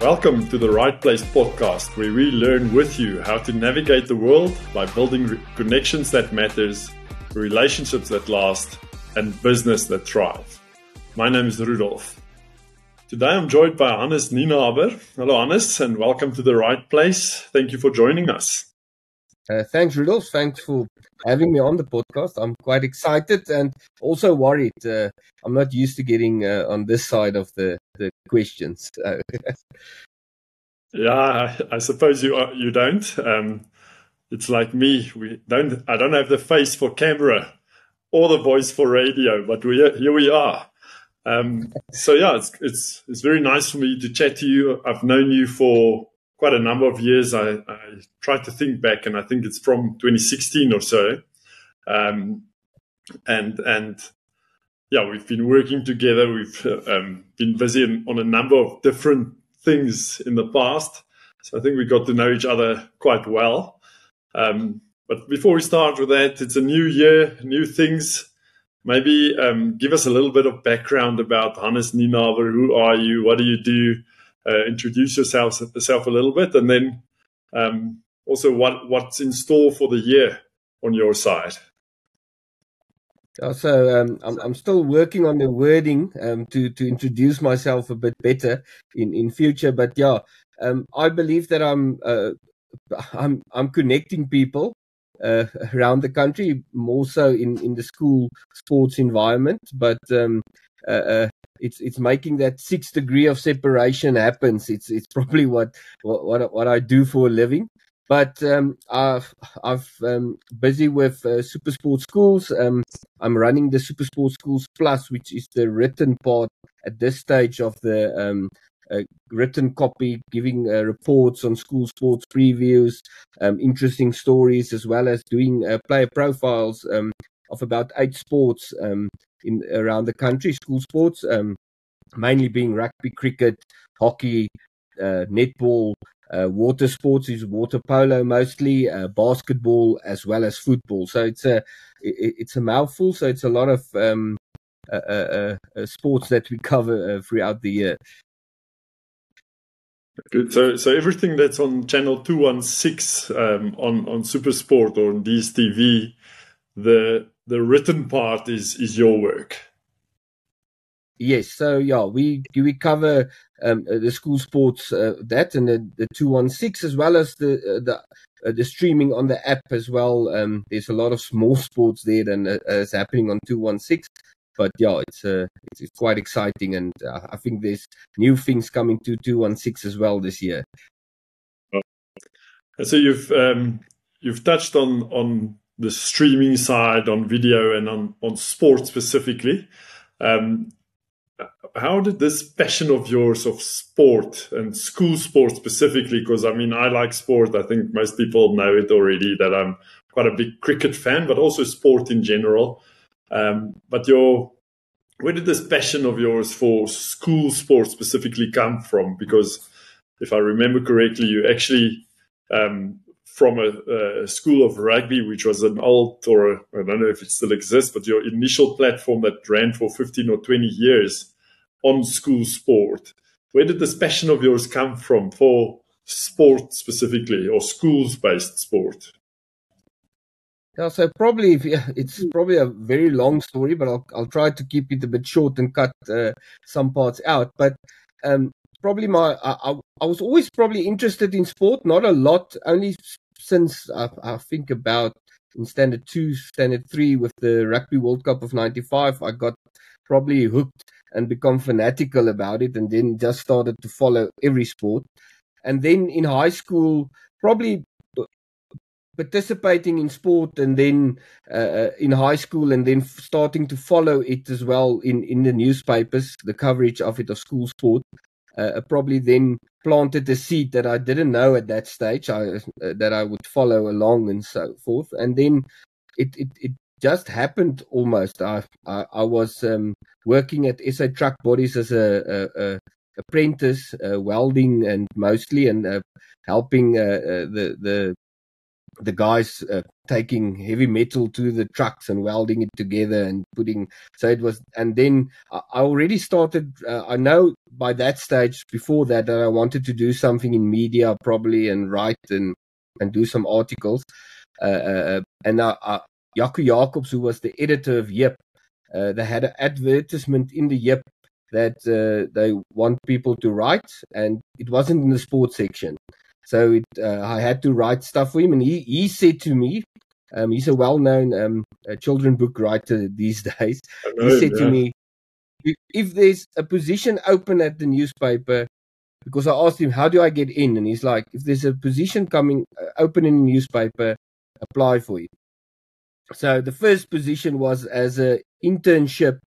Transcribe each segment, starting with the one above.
Welcome to the Right Place podcast, where we learn with you how to navigate the world by building re- connections that matters, relationships that last, and business that thrive. My name is Rudolf. Today I'm joined by Hannes Nienaber. Hello, Hannes, and welcome to the Right Place. Thank you for joining us. Uh, thanks, Rudolf. Thanks for having me on the podcast. I'm quite excited and also worried. Uh, I'm not used to getting uh, on this side of the, the questions. yeah, I, I, suppose you are, you don't. Um, it's like me. We don't. I don't have the face for camera or the voice for radio, but we here we are. Um, so yeah, it's it's it's very nice for me to chat to you. I've known you for quite a number of years. I, I tried to think back, and I think it's from 2016 or so. Um, and and yeah, we've been working together. We've um, been busy on a number of different things in the past, so I think we got to know each other quite well. Um, but before we start with that, it's a new year, new things. Maybe um, give us a little bit of background about Hannes Nienaber. Who are you? What do you do? uh, introduce yourself, yourself a little bit, and then um, also what what's in store for the year on your side. So um, I'm, I'm still working on the wording um, to to introduce myself a bit better in, in future. But yeah, um, I believe that I'm uh, I'm I'm connecting people uh, around the country, more so in, in the school sports environment. But um, uh, uh it's it's making that six degree of separation happens. It's it's probably what what what I do for a living. But um, I've I've um, busy with uh, Super Sport Schools. Um, I'm running the Super Sport Schools Plus, which is the written part at this stage of the um, uh, written copy, giving uh, reports on school sports previews, um, interesting stories, as well as doing uh, player profiles um, of about eight sports um, in around the country, school sports, um, mainly being rugby, cricket, hockey, netball, uh, water sports is water polo mostly, uh, basketball as well as football. So it's a it, it's a mouthful. So it's a lot of um, uh, uh, uh, sports that we cover throughout the year. Good. So, so everything that's on channel two one six um, on on SuperSport or on DSTV, the the written part is is your work. Yes, so yeah, we we cover um, uh, the school sports uh, that and the, the two one six as well as the uh, the the streaming on the app as well. Um, there's a lot of small sports there uh, is happening on two one six, but yeah, it's uh, it's, it's quite exciting, and uh, I think there's new things coming to two one six as well this year. So you've um, you've touched on on the streaming side, on video, and on on sport specifically. Um, how did this passion of yours of sport and school sport specifically because i mean i like sport. I think most people know it already that i'm quite a big cricket fan but also sport in general. Um, but your where did this passion of yours for school sport specifically come from? Because if i remember correctly you actually um, from a, a, school of rugby, which was an old, or I don't know if it still exists, but your initial platform that ran for 15 or 20 years on school sport. Where did this passion of yours come from for sport specifically, or schools based sport? Yeah, so probably it's probably a very long story, but I'll I'll try to keep it a bit short and cut uh, some parts out. But um, probably my I, I was always probably interested in sport, not a lot, only since I, I think about in standard two, standard three with the Rugby World Cup of '95, I got probably hooked and become fanatical about it, and then just started to follow every sport. And then in high school, probably participating in sport, and then uh, uh in high school, and then starting to follow it as well in in the newspapers, the coverage of it of school sport. Uh, probably then planted the seed that I didn't know at that stage I, uh, that I would follow along and so forth. And then it, it, it just happened almost. I, I, I was um, working at SA Truck Bodies as a, a, a apprentice, uh, welding and mostly, and uh, helping uh, uh, the the the guys uh, taking heavy metal to the trucks and welding it together and putting so it was and then i already started uh, i know by that stage before that that i wanted to do something in media probably and write and and do some articles. Uh, uh and uh, uh, Jaco Jacobs who was the editor of Yep uh, they had an advertisement in the Yep that they want people to write and it wasn't in the sports section so it, uh, I had to write stuff for him, and he, he said to me, um, he's a well-known um, children book writer these days. Know, he said yeah. to me, if there's a position open at the newspaper, because I asked him, how do I get in? And he's like, if there's a position coming uh, open in the newspaper, apply for it. So the first position was as an internship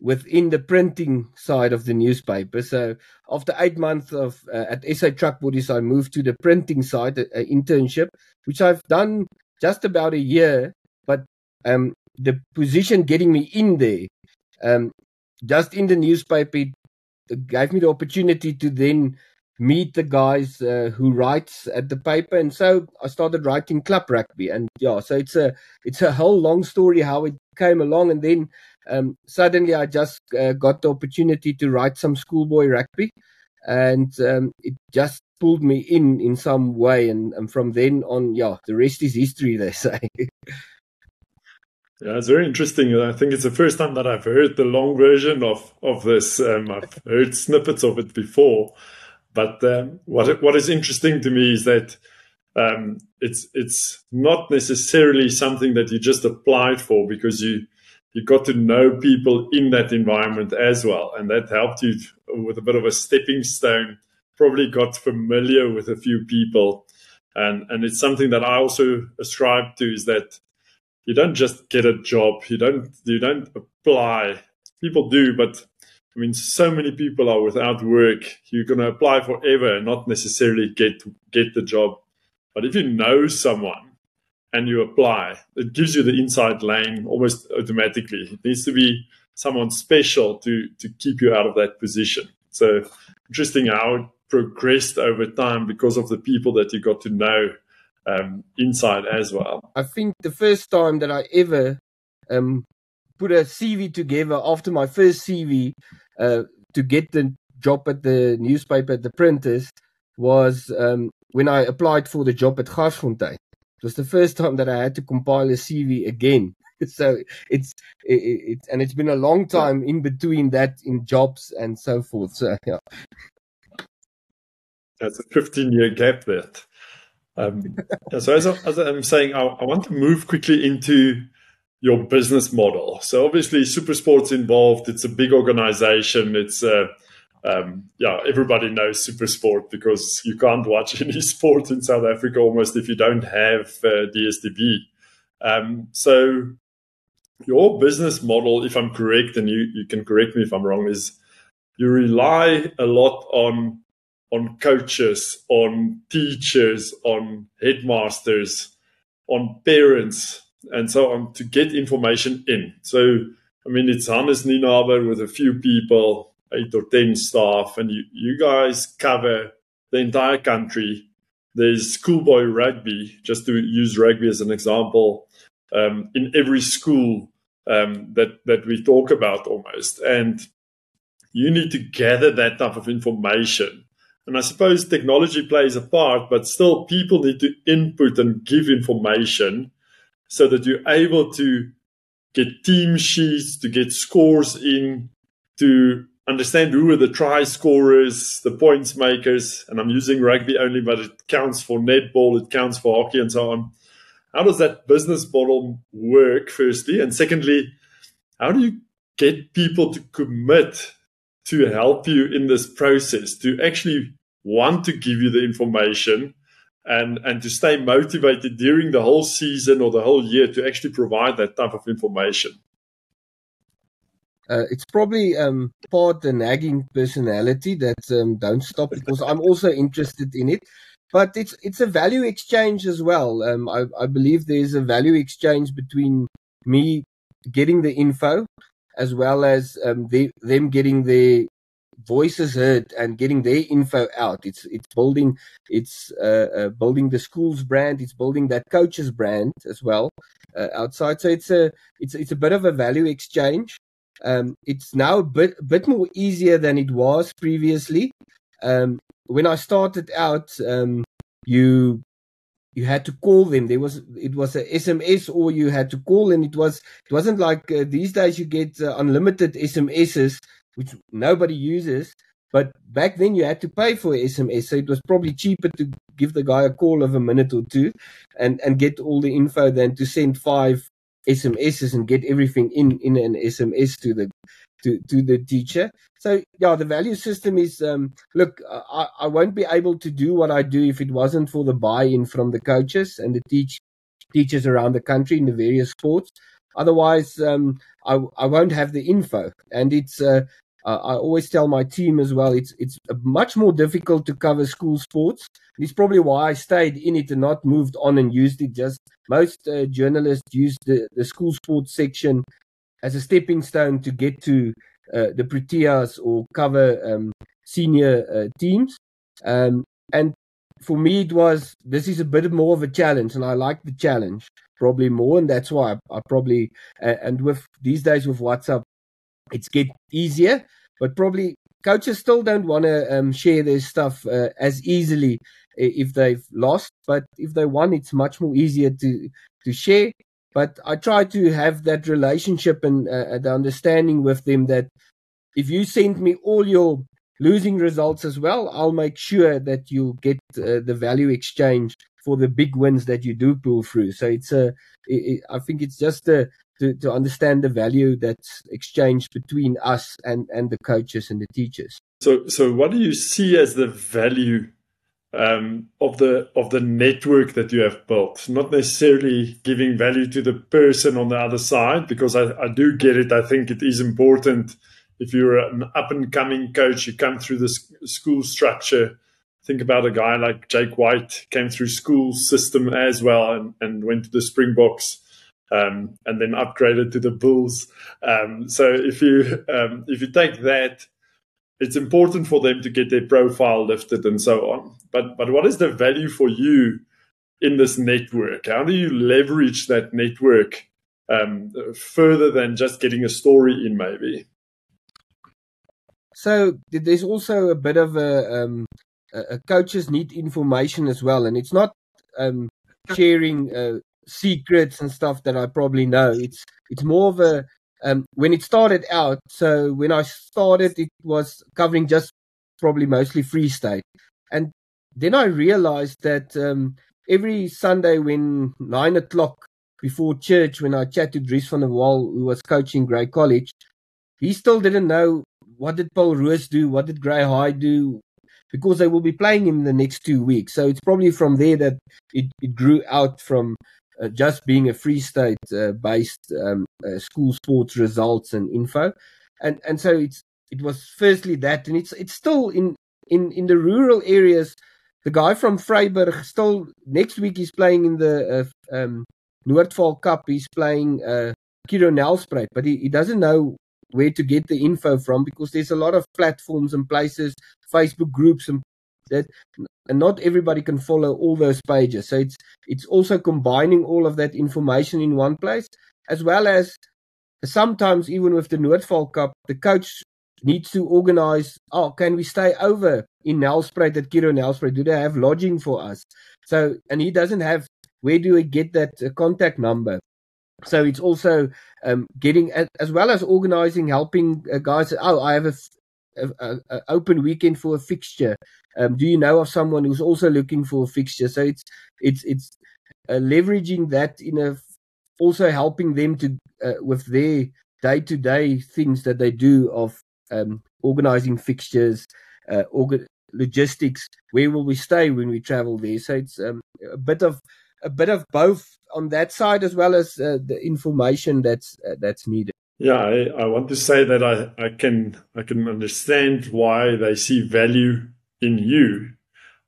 within the printing side of the newspaper. So after eight months of uh, at SA Truck Bodies, I moved to the printing side, an internship, which I've done just about a year. But um, the position getting me in there, um, just in the newspaper, it gave me the opportunity to then meet the guys uh, who writes at the paper and so i started writing club rugby and yeah so it's a it's a whole long story how it came along and then um, suddenly I just uh, got the opportunity to write some schoolboy rugby, and um, it just pulled me in in some way. And, and from then on, yeah, the rest is history, they say. Yeah, it's very interesting. I think it's the first time that I've heard the long version of of this. Um, I've heard snippets of it before, but um, what what is interesting to me is that um, it's it's not necessarily something that you just applied for because you you got to know people in that environment as well. And that helped you with a bit of a stepping stone, probably got familiar with a few people. And, and it's something that I also ascribe to is that you don't just get a job. You don't, you don't apply. People do, but I mean, so many people are without work. You're going to apply forever and not necessarily get, get the job. But if you know someone and you apply, it gives you the inside lane almost automatically. It needs to be someone special to to keep you out of that position. So interesting how it progressed over time because of the people that you got to know um, inside as well. I think the first time that I ever um, put a CV together after my first CV uh, to get the job at the newspaper at the printers was um, when I applied for the job at Garsfontein. It was the first time that I had to compile a CV again. so it's it, it, and it's been a long time in between that in jobs and so forth. So yeah, that's a 15 year gap there. Um, so as, I, as I'm saying, I, I, want to move quickly into your business model. So obviously, SuperSport's involved. It's a big organization. It's uh, um, yeah, everybody knows super sport because you can't watch any sport in South Africa almost if you don't have uh, DSTV. Um, so your business model, if I'm correct, and you, you can correct me if I'm wrong, is you rely a lot on on coaches, on teachers, on headmasters, on parents, and so on to get information in. So I mean, it's Hannes Nienaber with a few people eight or 10 staff, and you, you guys cover the entire country. There's schoolboy rugby, just to use rugby as an example, um, in every school um, that, that we talk about almost. And you need to gather that type of information. And I suppose technology plays a part, but still people need to input and give information so that you're able to get team sheets, to get scores in, to understand who are the try scorers, the points makers, and I'm using rugby only, but it counts for netball, it counts for hockey, and so on. How does that business model work, firstly? And secondly, how do you get people to commit to help you in this process, to actually want to give you the information and, and to stay motivated during the whole season or the whole year to actually provide that type of information? Uh, it's probably um, part the nagging personality that um, don't stop because I'm also interested in it. But it's it's a value exchange as well. Um, I, I believe there's a value exchange between me getting the info as well as um, they, them getting their voices heard and getting their info out. It's it's building it's uh, uh, building the school's brand. It's building that coach's brand as well uh, outside. So it's a it's it's a bit of a value exchange. Um, it's now a bit bit more easier than it was previously. Um, when I started out, um, you you had to call them. There was it was a SMS or you had to call, and it was it wasn't like uh, these days you get uh, unlimited SMSs, which nobody uses. But back then you had to pay for SMS, so it was probably cheaper to give the guy a call of a minute or two, and and get all the info than to send five SMSs and get everything in in an SMS to the to, to the teacher. So yeah, the value system is um, look, I, I won't be able to do what I do if it wasn't for the buy-in from the coaches and the teach teachers around the country in the various sports. Otherwise, um, I, I won't have the info, and it's. Uh, I always tell my team as well. It's it's much more difficult to cover school sports. It's probably why I stayed in it and not moved on and used it. Just most uh, journalists use the, the school sports section as a stepping stone to get to uh, the Proteas or cover um, senior uh, teams. Um, and for me, it was this is a bit more of a challenge, and I like the challenge probably more, and that's why I, I probably uh, and with these days with WhatsApp, it's get easier, but probably coaches still don't want to um, share their stuff uh, as easily if they've lost, but if they won, it's much more easier to to share. But I try to have that relationship and uh, the understanding with them that if you send me all your losing results as well, I'll make sure that you get uh, the value exchange for the big wins that you do pull through. So it's a, it, I think it's just a, to, to understand the value that's exchanged between us and, and the coaches and the teachers. So, so what do you see as the value um, of the of the network that you have built, not necessarily giving value to the person on the other side, because I, I do get it. I think it is important if you're an up and coming coach, you come through the school structure. Think about a guy like Jake White came through school system as well and, and went to the Springboks. Um, and then upgraded to the Bulls. Um, so if you um, if you take that it's important for them to get their profile lifted and so on. But but what is the value for you in this network? How do you leverage that network um, further than just getting a story in, maybe? So there's also a bit of a, um, a coaches need information as well, and it's not um, sharing uh, secrets and stuff that I probably know. It's it's more of a um, when it started out, so when I started, it was covering just probably mostly Free State. And then I realized that um, every Sunday when nine o'clock before church, when I chatted Dries van der Wal, who was coaching Grey College, he still didn't know what did Paul Roos do, what did Grey High do, because they will be playing him the next two weeks. So it's probably from there that it, it grew out from uh, just being a Free State uh, based um, uh, school sports results and info, and and so it's it was firstly that, and it's it's still in in in the rural areas. The guy from Vryburg still next week he's playing in the uh, um, Noordvaal Cup. He's playing uh, Kiro Nelspruit, but he, he doesn't know where to get the info from because there's a lot of platforms and places, Facebook groups and that and not everybody can follow all those pages. So it's it's also combining all of that information in one place, as well as sometimes even with the Noordvaal Cup, the coach needs to organize. Oh, can we stay over in Nelspruit at Kiro Nelspruit? Do they have lodging for us? So and he doesn't have. Where do we get that uh, contact number? So it's also um, getting as well as organizing, helping uh, guys. Oh, I have a, a, a, open weekend for a fixture. Um, do you know of someone who's also looking for a fixture? So it's it's it's uh, leveraging that in a also helping them to uh, with their day to day things that they do of um, organizing fixtures, uh, logistics. Where will we stay when we travel there? So it's um, a bit of a bit of both on that side as well as uh, the information that's uh, that's needed. Yeah, I, I, want to say that I, I can I can understand why they see value in you.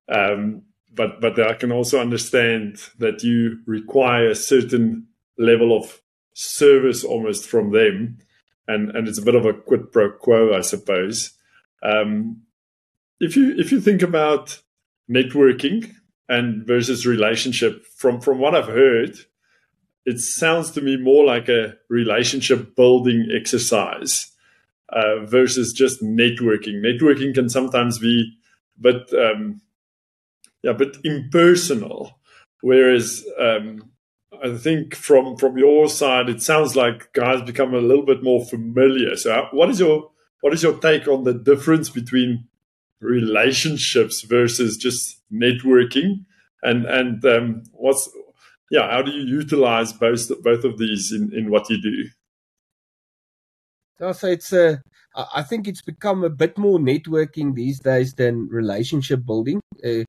Um, but but I can also understand that you require a certain level of service almost from them, and and it's a bit of a quid pro quo, I suppose. Um, if you if you think about networking and versus relationship, from from what I've heard, it sounds to me more like a relationship building exercise uh, versus just networking. Networking can sometimes be, but um, yeah, but impersonal. Whereas um, I think from from your side, it sounds like guys become a little bit more familiar. So, what is your what is your take on the difference between relationships versus just networking, and and um, what's yeah, how do you utilize both both of these in, in what you do? So, it's a, I think it's become a bit more networking these days than relationship building, uh,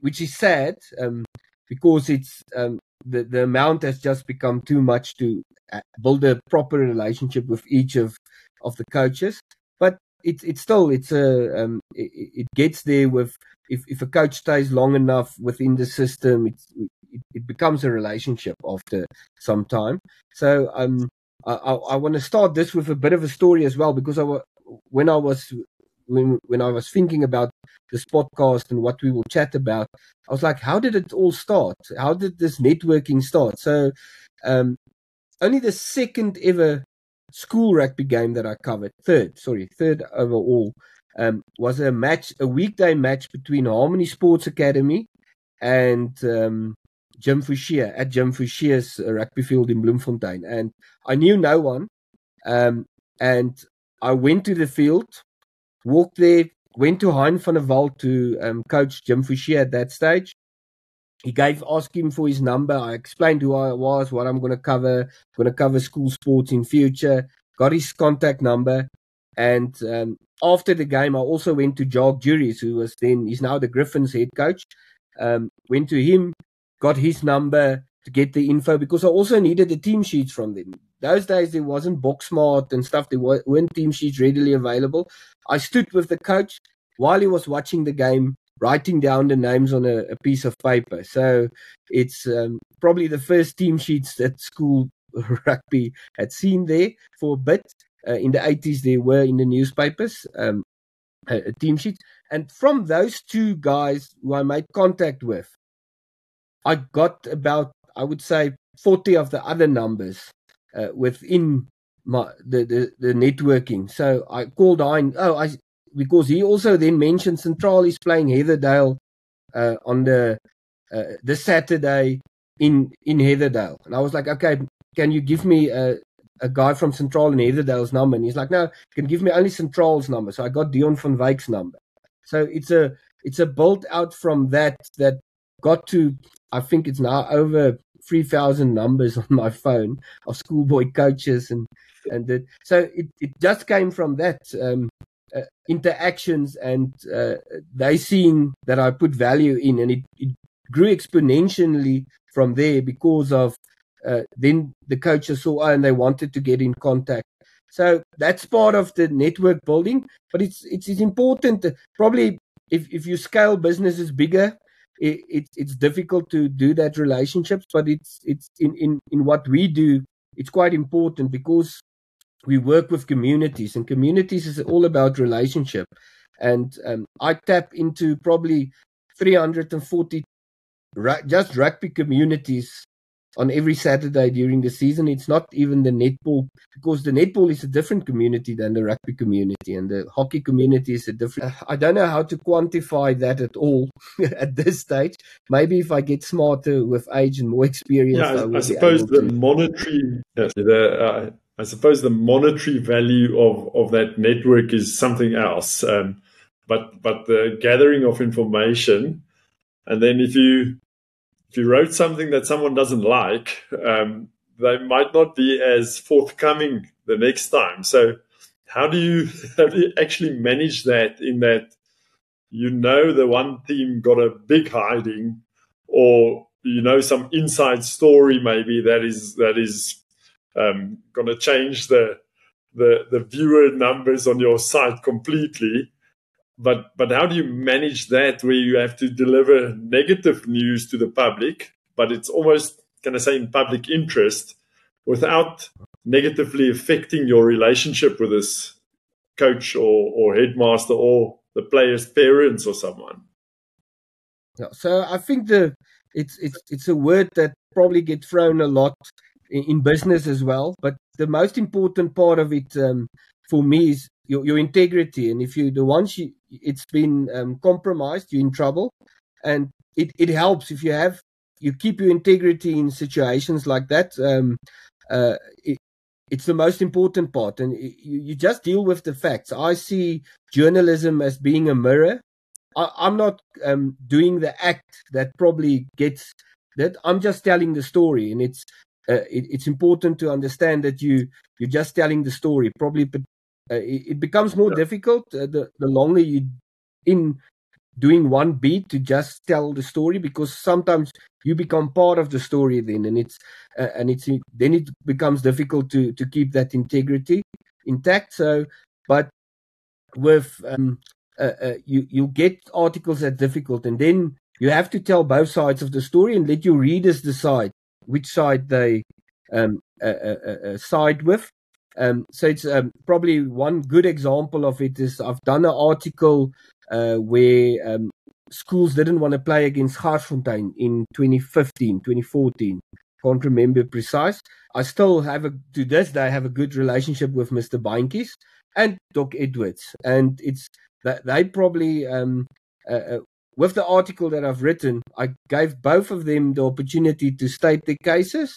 which is sad um, because it's um, the the amount has just become too much to uh, build a proper relationship with each of of the coaches. But it's it's still it's a um, it, it, gets there with if if a coach stays long enough within the system, it's it, becomes a relationship after some time. So um, I, I, I want to start this with a bit of a story as well because I when I was when when I was thinking about this podcast and what we will chat about, I was like, how did it all start? How did this networking start? So, um, only the second ever school rugby game that I covered, third, sorry, third overall, um, was a match, a weekday match between Harmony Sports Academy and um, Jim Fouché at Jim Fouché's rugby field in Bloemfontein. And I knew no one. Um, and I went to the field, walked there, went to Hein van der Walt to um, coach Jim Fouchier at that stage. He gave, asked him for his number. I explained who I was, what I'm going to cover, going to cover school sports in future, got his contact number. And um, after the game, I also went to Jacques Juries, who was then, he's now the Griffons head coach. Um, went to him, got his number to get the info because I also needed the team sheets from them. Those days there wasn't Boxmart and stuff. There weren't team sheets readily available. I stood with the coach while he was watching the game, writing down the names on a, a piece of paper. So it's um, probably the first team sheets that school rugby had seen there for a bit. Uh, in the 80s, there were in the newspapers um, team sheets. And from those two guys who I made contact with, I got about, I would say, 40 of the other numbers uh, within my the, the, the networking. So I called Hein. Oh, I because he also then mentioned Central is playing Heatherdale uh, on the uh, this Saturday in in Heatherdale, and I was like, okay, can you give me a a guy from Central and Heatherdale's number? And he's like, no, can give me only Central's number. So I got Dion van Wyk's number. So it's a it's a built out from that that got to I think it's now over 3,000 numbers on my phone of schoolboy coaches and, and. So it, it just came from that, um, uh, interactions and, uh, they seeing that I put value in and it, it grew exponentially from there because of, uh, then the coaches saw oh, and they wanted to get in contact. So that's part of the network building, but it's, it's, it's important probably if, if you scale businesses bigger, it, it, it's difficult to do that relationships, but it's it's in, in, in what we do, it's quite important because we work with communities and communities is all about relationship. And um, I tap into probably 340 just rugby communities on every Saturday during the season. It's not even the netball because the netball is a different community than the rugby community, and the hockey community is a different. I don't know how to quantify that at all at this stage. Maybe if I get smarter with age and more experience, yeah, I, I suppose the to... monetary, yes, the, uh, I suppose the monetary value of of that network is something else. Um, but but the gathering of information, and then if you if you wrote something that someone doesn't like, um, they might not be as forthcoming the next time. So how do you how do you actually manage that in that you know the one team got a big hiding or you know some inside story maybe that is that is um, going to change the the the viewer numbers on your site completely but but how do you manage that where you have to deliver negative news to the public but it's almost can i say in public interest without negatively affecting your relationship with this coach or, or headmaster or the player's parents or someone. So I think the it's it's it's a word that probably gets thrown a lot in, in business as well. But the most important part of it um, for me is your, your integrity. And if you the once you, it's been um, compromised, you're in trouble. And it, it helps if you have you keep your integrity in situations like that. Um, uh, it, it's the most important part, and you, you just deal with the facts. I see journalism as being a mirror. I, am not um, doing the act that probably gets that. I'm just telling the story, and it's uh, it, it's important to understand that you you're just telling the story. Probably, it, it, becomes more yeah. difficult uh, the the longer you in doing one beat to just tell the story because sometimes you become part of the story then and it's uh, and it's then it becomes difficult to to keep that integrity intact so but with um uh, uh, you you get articles that difficult and then you have to tell both sides of the story and let your readers decide which side they um uh, uh, uh side with um so it's um, probably one good example of it is I've done an article uh, where um, schools didn't want to play against Garsfontein in 2015, 2014. Can't remember precise. I still have a to this day have a good relationship with Mr. Bainkies and Doc Edwards, and it's that they probably um, uh, uh, with the article that I've written, I gave both of them the opportunity to state their cases,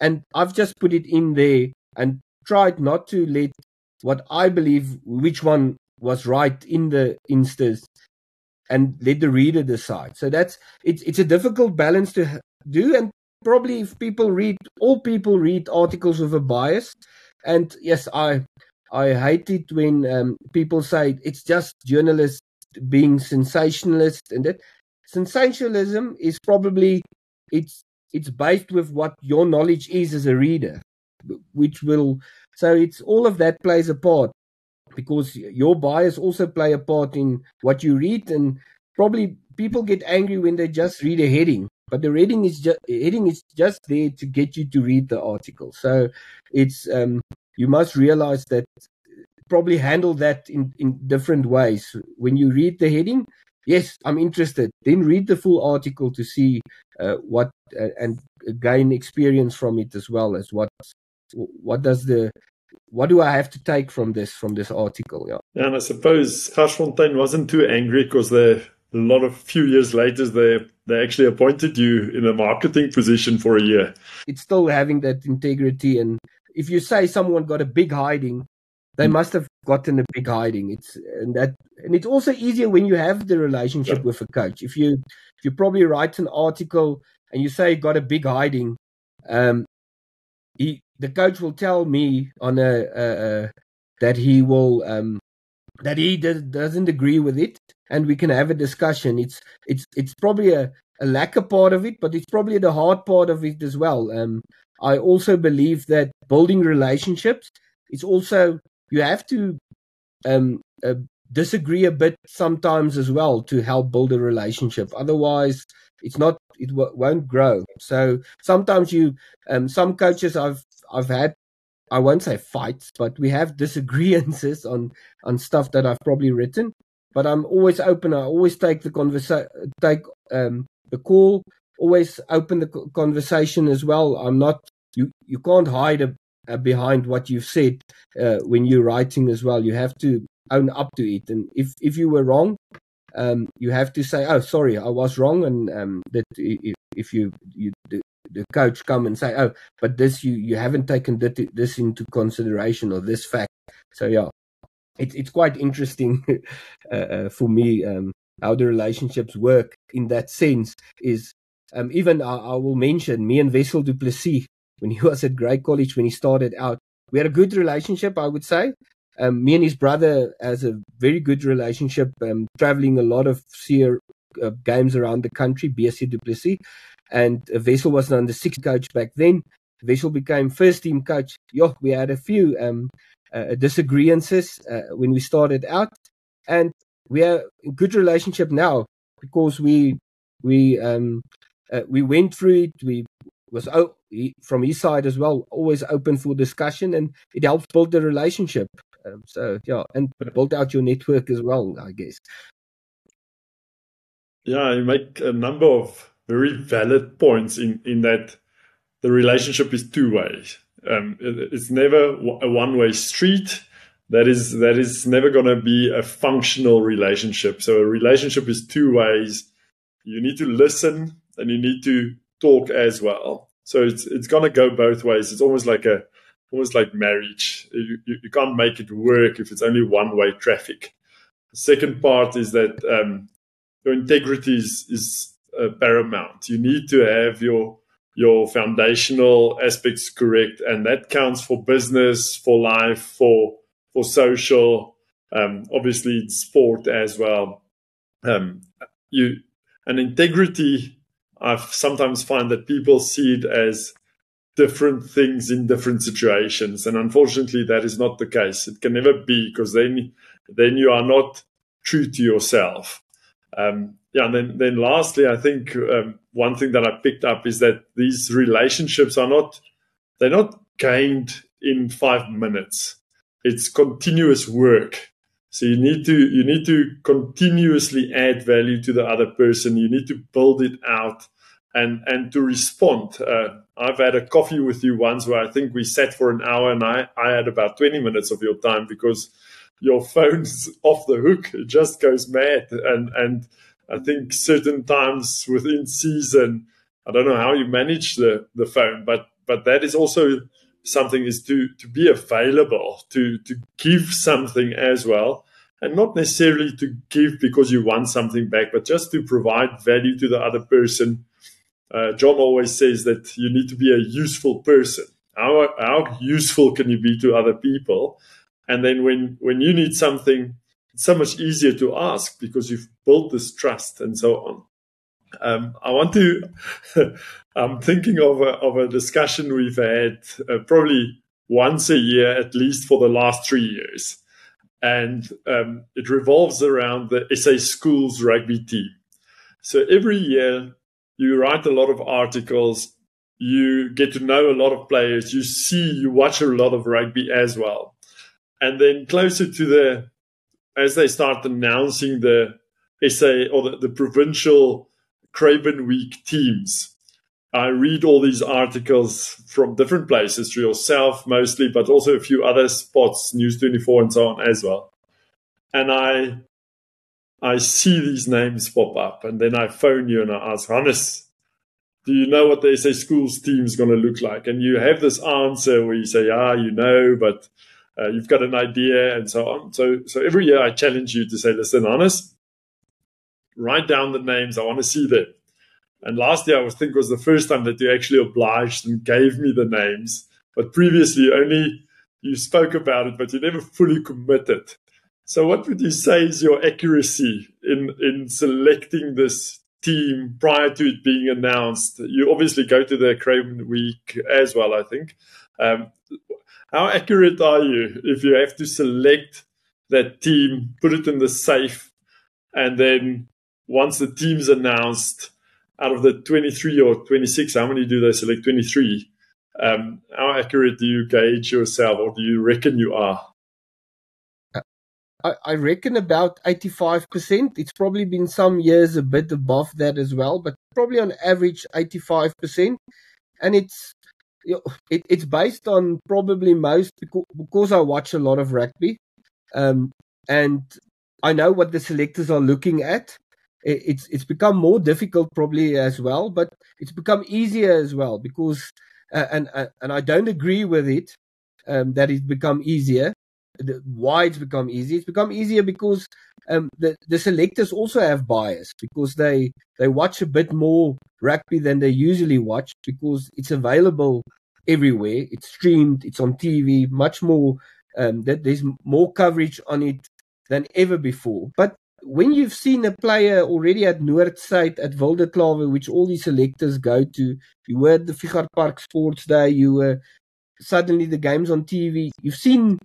and I've just put it in there and tried not to let what I believe which one was right in the instance and let the reader decide. So that's it's it's a difficult balance to do, and probably if people read, all people read articles with a bias, and yes, I I hate it when um, people say it's just journalists being sensationalist, and that sensationalism is probably it's it's based with what your knowledge is as a reader, which will so it's all of that plays a part because your bias also play a part in what you read and probably people get angry when they just read a heading but the reading is just heading is just there to get you to read the article. So it's um, you must realize that probably handle that in in different ways. When you read the heading yes i'm interested then read the full article to see uh, what uh, and gain experience from it as well as what what does the what do I have to take from this from this article? Yeah, and I suppose Garsfontein wasn't too angry because they a lot of few years later they they actually appointed you in a marketing position for a year. It's still having that integrity, and if you say someone got a big hiding, they mm. must have gotten a big hiding. It's and that and it's also easier when you have the relationship yeah. with a coach. If you if you probably write an article and you say got a big hiding, um, he the coach will tell me on a, a, a that he will um, that he does, doesn't agree with it, and we can have a discussion. It's it's it's probably a, a lacquer part of it, but it's probably the hard part of it as well. Um, I also believe that building relationships is also you have to um, uh, disagree a bit sometimes as well to help build a relationship. Otherwise, it's not it w- won't grow. So sometimes you um, some coaches I've I've had I won't say fights, but we have disagreements on on stuff that I've probably written. But I'm always open. I always take the conversation, take um, the call. Always open the conversation as well. I'm not. You you can't hide a, a behind what you've said uh, when you're writing as well. You have to own up to it. And if if you were wrong, um, you have to say, "Oh, sorry, I was wrong," and um, that if, if you you the, coach come and say, "Oh, but this you you haven't taken this into consideration or this fact," so yeah, it's it's quite interesting uh, uh, for me um, how the relationships work in that sense. Is um, even I, I, will mention me and Wessel du Plessis when he was at Grey College when he started out. We had a good relationship, I would say. Um, me and his brother has a very good relationship, um, traveling a lot of SEER uh, games around the country, BSC du Plessis. And uh, Wessel was on the sixth coach back then. Wessel became first team coach. Yeah, we had a few um, uh, disagreements uh, when we started out. And we have a good relationship now because we we um, uh, we went through it. We was oh from his side as well, always open for discussion, and it helps build the relationship Um, so yeah, and build out your network as well, I guess. Yeah, you make a number of very valid points in in that the relationship is two ways. Um, it, it's never a one way street. That is that is never going to be a functional relationship. So a relationship is two ways. You need to listen and you need to talk as well. So it's it's going to go both ways. It's almost like a almost like marriage. You, you, you can't make it work if it's only one way traffic. The second part is that um, your integrity is, is uh, paramount. You need to have your your foundational aspects correct, and that counts for business, for life, for for social, um, obviously sport as well. Um, you and integrity. I sometimes find that people see it as different things in different situations, and unfortunately, that is not the case. It can never be because then then you are not true to yourself. Um, yeah, and then then lastly, I think um, one thing that I picked up is that these relationships are not they're not gained in five minutes. It's continuous work. So you need to you need to continuously add value to the other person. You need to build it out and and to respond. Uh, I've had a coffee with you once where I think we sat for an hour and I, I had about 20 minutes of your time because your phone's off the hook. It just goes mad. And and I think certain times within season, I don't know how you manage the, the phone, but but that is also something is to to be available, to to give something as well. And not necessarily to give because you want something back, but just to provide value to the other person. Uh, John always says that you need to be a useful person. How, how useful can you be to other people? And then when, when you need something, it's so much easier to ask because you've built this trust and so on. Um, I want to, I'm thinking of a, of a discussion we've had uh, probably once a year, at least for the last three years. And um, it revolves around the SA Schools rugby team. So every year, you write a lot of articles, you get to know a lot of players, you see, you watch a lot of rugby as well. And then closer to the as they start announcing the SA or the, the provincial Craven Week teams, I read all these articles from different places, through yourself mostly, but also a few other spots, News 24 and so on as well. And I I see these names pop up and then I phone you and I ask, Hannes, do you know what the SA schools team is going to look like? And you have this answer where you say, ah, you know, but uh, you've got an idea and so on. So, so every year I challenge you to say, listen, Hannes, write down the names. I want to see them. And last year I think was the first time that you actually obliged and gave me the names. But previously only you spoke about it, but you never fully committed. So what would you say is your accuracy in, in selecting this team prior to it being announced? You obviously go to the Craven Week as well, I think. Um, how accurate are you if you have to select that team, put it in the safe, and then once the team's announced, out of the 23 or 26, how many do they select? 23. Um, how accurate do you gauge yourself, or do you reckon you are? I, reckon about 85%. It's probably been some years a bit above that as well, but probably on average 85%. And it's it, it's based on probably most because I watch a lot of rugby, um, and I know what the selectors are looking at. It's it's become more difficult probably as well, but it's become easier as well because uh, and uh, and I don't agree with it um, that it's become easier. The, why it's become easy? It's become easier because um, the the selectors also have bias because they they watch a bit more rugby than they usually watch because it's available everywhere. It's streamed, it's on TV, much more. Um, that there's more coverage on it than ever before. But when you've seen a player already at Noordside, at Wildeklawer, which all these selectors go to, you were at the Figart Park Sports Day, you were suddenly the game's on TV. You've seen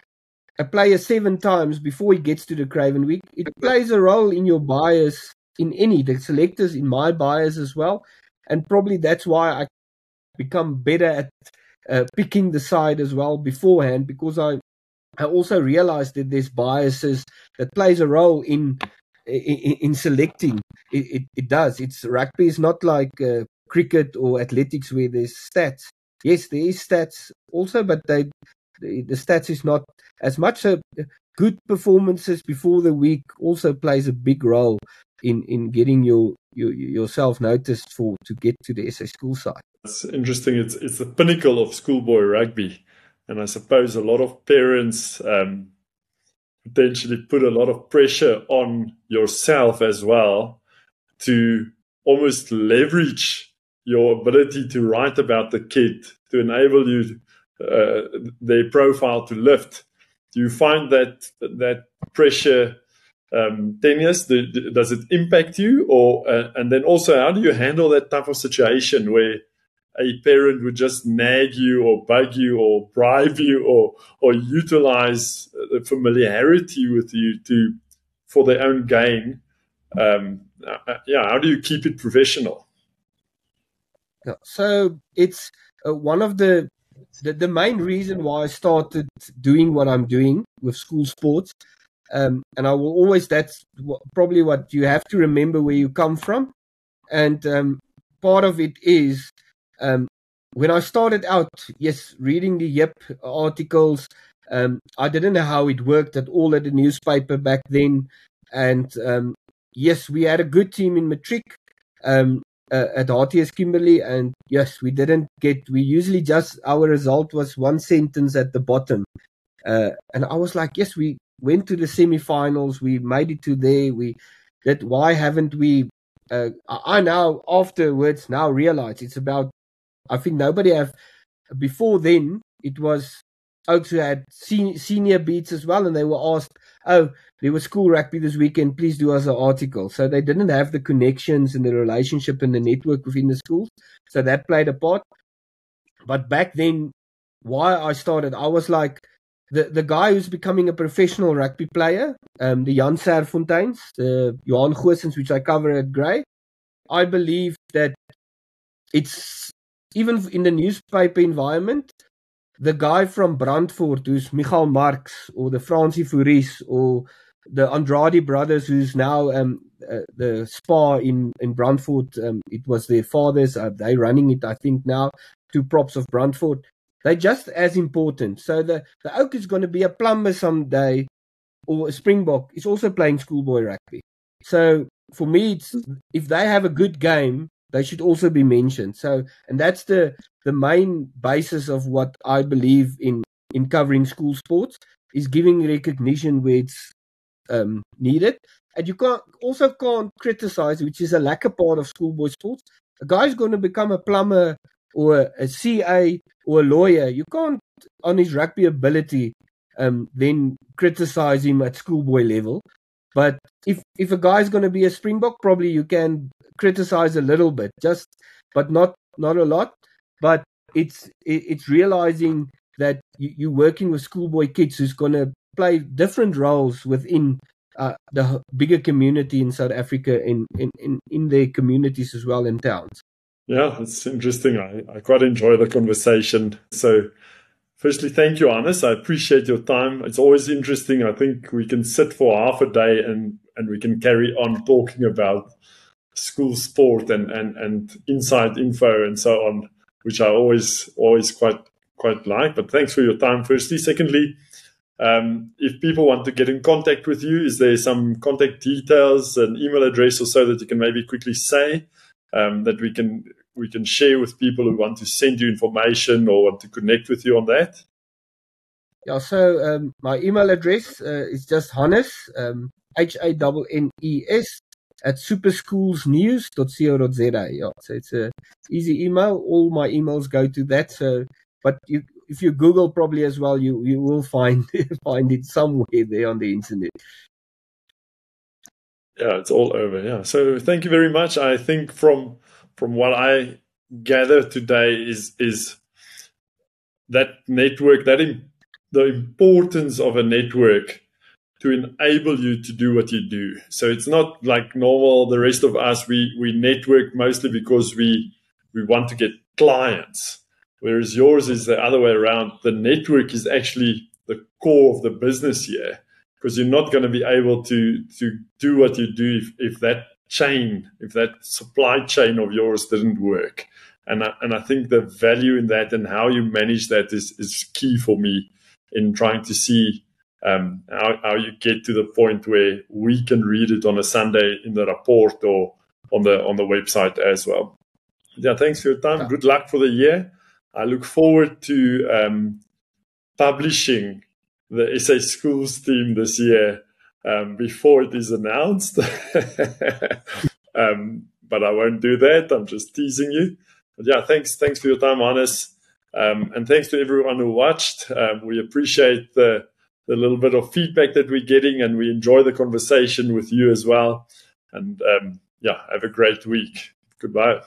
a player seven times before he gets to the Craven Week. It plays a role in your bias in any, the selectors in my bias as well. And probably that's why I become better at uh, picking the side as well beforehand because I I also realized that there's biases that plays a role in in, in selecting. It, it, it, does. It's rugby is not like uh, cricket or athletics where there's stats. Yes, there is stats also, but they the, stats is not as much. So good performances before the week also plays a big role in in getting your, your yourself noticed for to get to the SA school side. It's interesting. It's it's the pinnacle of schoolboy rugby, and I suppose a lot of parents um, potentially put a lot of pressure on yourself as well to almost leverage your ability to write about the kid to enable you their profile to lift. Do you find that that pressure um, tenuous? Does it impact you, or uh, and then also how do you handle that type of situation where a parent would just nag you or bug you or bribe you or or utilize the familiarity with you to for their own gain? Um, uh, yeah, how do you keep it professional? So it's uh, one of the, the, the main reason why I started doing what I'm doing with school sports. Um, and I will always that's probably what you have to remember where you come from, and um, part of it is um, when I started out, yes, reading the Yep articles. Um, I didn't know how it worked at all at the newspaper back then, and um, yes, we had a good team in matric. Um, uh, at RTS Kimberley, and yes, we didn't get. We usually just our result was one sentence at the bottom, uh, and I was like, yes, we went to the semi-finals, we made it to there. We that why haven't we? Uh, I now afterwards now realize it's about. I think nobody have before then. It was Oaks who had senior, senior beats as well, and they were asked, "Oh, there was school rugby this weekend. Please do us an article." So they didn't have the connections and the relationship and the network within the schools, so that played a part. But back then, why I started, I was like the the guy who's becoming a professional rugby player, um, the Jan Serfonteins, the Johan Goosens, which I cover at Grey. I believe that it's even in the newspaper environment the guy from Brandfort who's Michael Marx or the Francie Fouris or the Andrade brothers who's now um, uh, the spa in in Brandfort um, it was their fathers uh, they running it I think now two props of Brandfort they're just as important. So the the oke is going to be a plumber someday or a springbok. Is also playing schoolboy rugby. So for me it's if they have a good game they should also be mentioned. So, and that's the the main basis of what I believe in in covering school sports is giving recognition where it's um, needed. And you can't also can't criticize, which is a lacker part of schoolboy sports. A guy's going to become a plumber or a CA or a lawyer. You can't, on his rugby ability, um, then criticize him at schoolboy level. But if if a guy's going to be a Springbok, probably you can criticize a little bit, just but not not a lot. But it's it's realizing that you, are working with schoolboy kids who's going to play different roles within uh, the bigger community in South Africa, in, in in in their communities as well in towns. Yeah, it's interesting. I, I quite enjoy the conversation. So Firstly, thank you, Hannes. I appreciate your time. It's always interesting. I think we can sit for half a day and, and we can carry on talking about school sport and, and, and inside info and so on, which I always always quite quite like. But thanks for your time, firstly. Secondly, um, if people want to get in contact with you, is there some contact details, an email address or so that you can maybe quickly say um, that we can we can share with people who want to send you information or want to connect with you on that? Yeah, so um, my email address uh, is just Hannes, um, H A N N E S, at superschoolsnews.co.za. Yeah, so it's a easy email. All my emails go to that. So, but you, if you Google probably as well, you you will find find it somewhere there on the internet. Yeah, it's all over. Yeah. So thank you very much. I think from from what I gather today is is that network that in, the importance of a network to enable you to do what you do. So it's not like normal. The rest of us we we network mostly because we we want to get clients, whereas yours is the other way around. The network is actually the core of the business here because you're not going to be able to to do what you do if, if that chain, if that supply chain of yours didn't work. And I, and I think the value in that and how you manage that is, is key for me in trying to see um, how, how you get to the point where we can read it on a Sunday in the report or on the on the website as well. Yeah, thanks for your time. Good luck for the year. I look forward to um, publishing the SA Schools team this year um, before it is announced. um, but I won't do that. I'm just teasing you. But yeah, thanks, thanks for your time, Hannes, um, and thanks to everyone who watched. Um, we appreciate the the little bit of feedback that we're getting, and we enjoy the conversation with you as well. And um, yeah, have a great week. Goodbye.